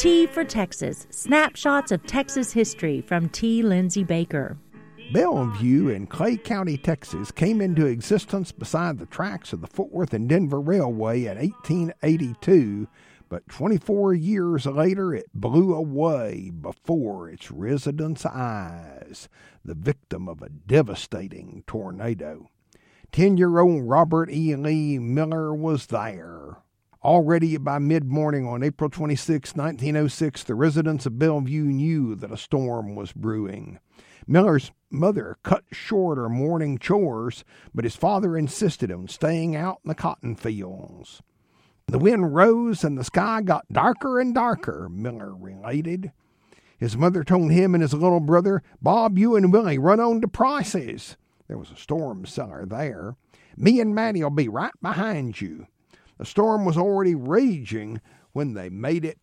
T for Texas Snapshots of Texas History from T. Lindsay Baker. Bellevue in Clay County, Texas, came into existence beside the tracks of the Fort Worth and Denver Railway in 1882, but 24 years later it blew away before its residents' eyes, the victim of a devastating tornado. Ten year old Robert E. Lee Miller was there. Already by mid morning on April 26, 1906, the residents of Bellevue knew that a storm was brewing. Miller's mother cut short her morning chores, but his father insisted on staying out in the cotton fields. The wind rose and the sky got darker and darker, Miller related. His mother told him and his little brother, Bob, you and Willie run on to Price's. There was a storm cellar there. Me and Mattie'll be right behind you. The storm was already raging when they made it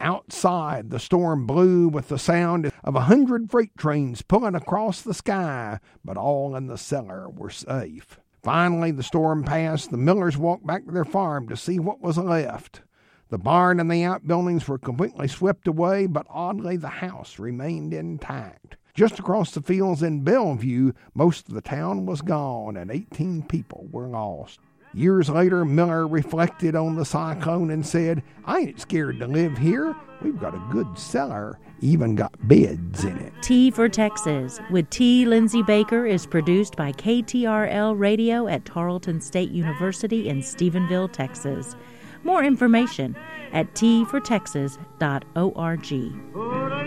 Outside, the storm blew with the sound of a hundred freight trains pulling across the sky, but all in the cellar were safe. Finally, the storm passed. The Millers walked back to their farm to see what was left. The barn and the outbuildings were completely swept away, but oddly, the house remained intact. Just across the fields in Bellevue, most of the town was gone, and 18 people were lost. Years later, Miller reflected on the cyclone and said, I ain't scared to live here. We've got a good cellar, even got beds in it. T for Texas with T. Lindsay Baker is produced by KTRL Radio at Tarleton State University in Stephenville, Texas. More information at tfortexas.org.